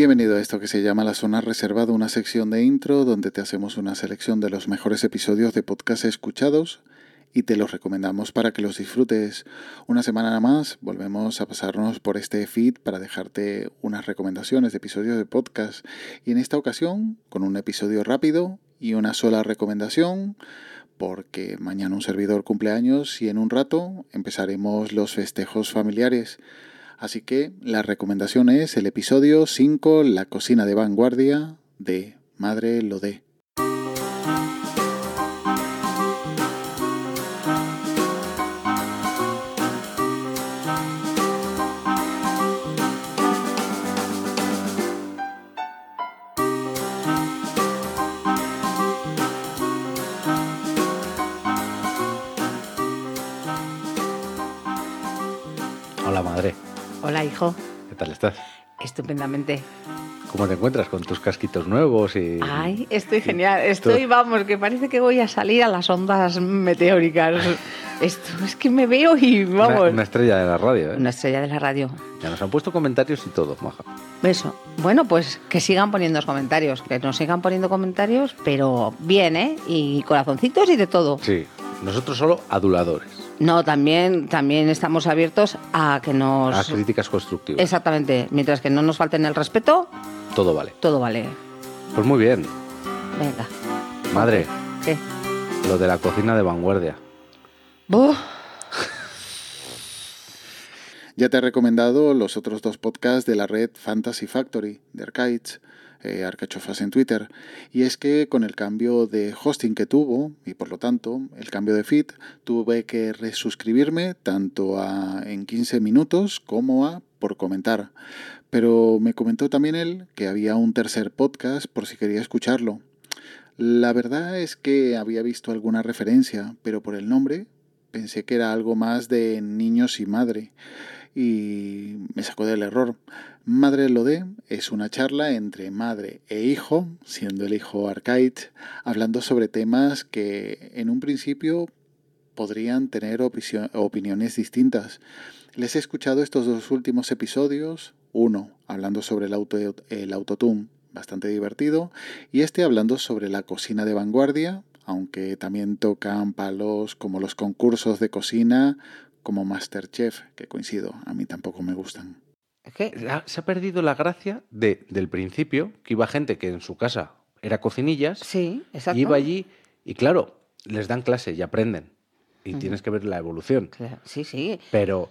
Bienvenido a esto que se llama La Zona Reservada, una sección de intro donde te hacemos una selección de los mejores episodios de podcast escuchados y te los recomendamos para que los disfrutes. Una semana más volvemos a pasarnos por este feed para dejarte unas recomendaciones de episodios de podcast y en esta ocasión con un episodio rápido y una sola recomendación porque mañana un servidor cumpleaños y en un rato empezaremos los festejos familiares. Así que la recomendación es el episodio 5, La cocina de vanguardia de Madre Lodé. Hola madre, Hola, hijo. ¿qué tal estás? Estupendamente. ¿Cómo te encuentras con tus casquitos nuevos? Y... Ay, estoy genial. Estoy, vamos, que parece que voy a salir a las ondas meteóricas. Esto es que me veo y vamos. una estrella de la radio, ¿eh? Una estrella de la radio. Ya nos han puesto comentarios y todo, maja. Eso. Bueno, pues que sigan poniendo los comentarios. Que nos sigan poniendo comentarios, pero bien, ¿eh? Y corazoncitos y de todo. Sí, nosotros solo aduladores. No, también, también estamos abiertos a que nos. A críticas constructivas. Exactamente. Mientras que no nos falten el respeto, Todo vale. todo vale. Pues muy bien. Venga. Madre, ¿Qué? lo de la cocina de vanguardia. Buf. Ya te he recomendado los otros dos podcasts de la red Fantasy Factory de Arcades, eh, Arcachofas en Twitter. Y es que con el cambio de hosting que tuvo, y por lo tanto el cambio de feed, tuve que resuscribirme tanto a en 15 minutos como a por comentar. Pero me comentó también él que había un tercer podcast por si quería escucharlo. La verdad es que había visto alguna referencia, pero por el nombre pensé que era algo más de niños y madre y me sacó del error. Madre Lodé es una charla entre madre e hijo, siendo el hijo Arcade, hablando sobre temas que en un principio podrían tener opiniones distintas. Les he escuchado estos dos últimos episodios, uno hablando sobre el, auto, el autotune, bastante divertido, y este hablando sobre la cocina de vanguardia, aunque también tocan palos como los concursos de cocina, como Masterchef, que coincido, a mí tampoco me gustan. Es que Ha- Se ha perdido la gracia de, del principio, que iba gente que en su casa era cocinillas, Sí, exacto. iba allí y claro, les dan clase y aprenden. Y tienes que ver la evolución. Claro, Sí, sí. Pero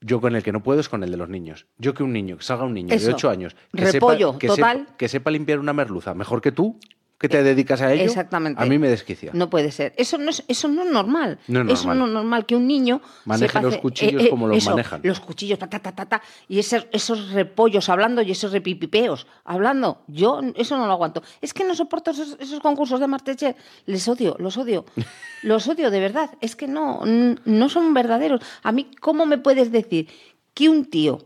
yo con el que no puedo es con el de los niños. Yo que un niño, que salga un niño Eso. de 8 años, que, Repollo, sepa, que, total. sepa, que sepa limpiar una merluza mejor que tú, que te dedicas a ello, Exactamente. a mí me desquicia. No puede ser. Eso no es, eso no es normal. No es Eso normal. no es normal que un niño Maneje sepa los hacer- cuchillos como los eso, manejan. Los cuchillos, ta, ta, ta, ta, ta, y esos, esos repollos hablando y esos repipipeos hablando. Yo eso no lo aguanto. Es que no soporto esos, esos concursos de Masterchef. Les odio, los odio. los odio, de verdad. Es que no, no son verdaderos. A mí, ¿cómo me puedes decir que un tío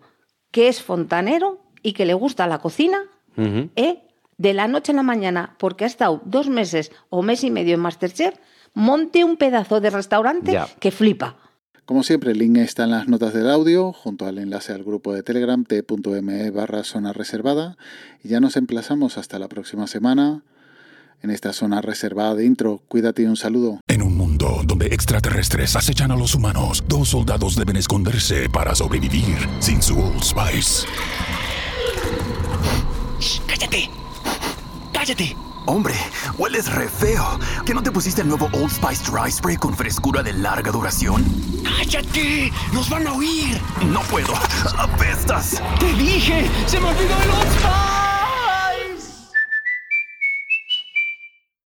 que es fontanero y que le gusta la cocina. ¿eh? De la noche a la mañana, porque ha estado dos meses o mes y medio en Masterchef, monte un pedazo de restaurante Ya. que flipa. Como siempre, el link está en las notas del audio, junto al enlace al grupo de Telegram t.me barra zona reservada. Y ya nos emplazamos hasta la próxima semana en esta zona reservada de intro. Cuídate y un saludo. En un mundo donde extraterrestres acechan a los humanos, dos soldados deben esconderse para sobrevivir sin su Old Spice. Shh, ¡Cállate! ¡Cállate! Hombre, hueles re feo. ¿Que no te pusiste el nuevo Old Spice Dry Spray con frescura de larga duración? ¡Cállate! ¡Nos van a oír! No puedo. ¡Apestas! ¡Te dije! ¡Se me olvidó el Old Spice!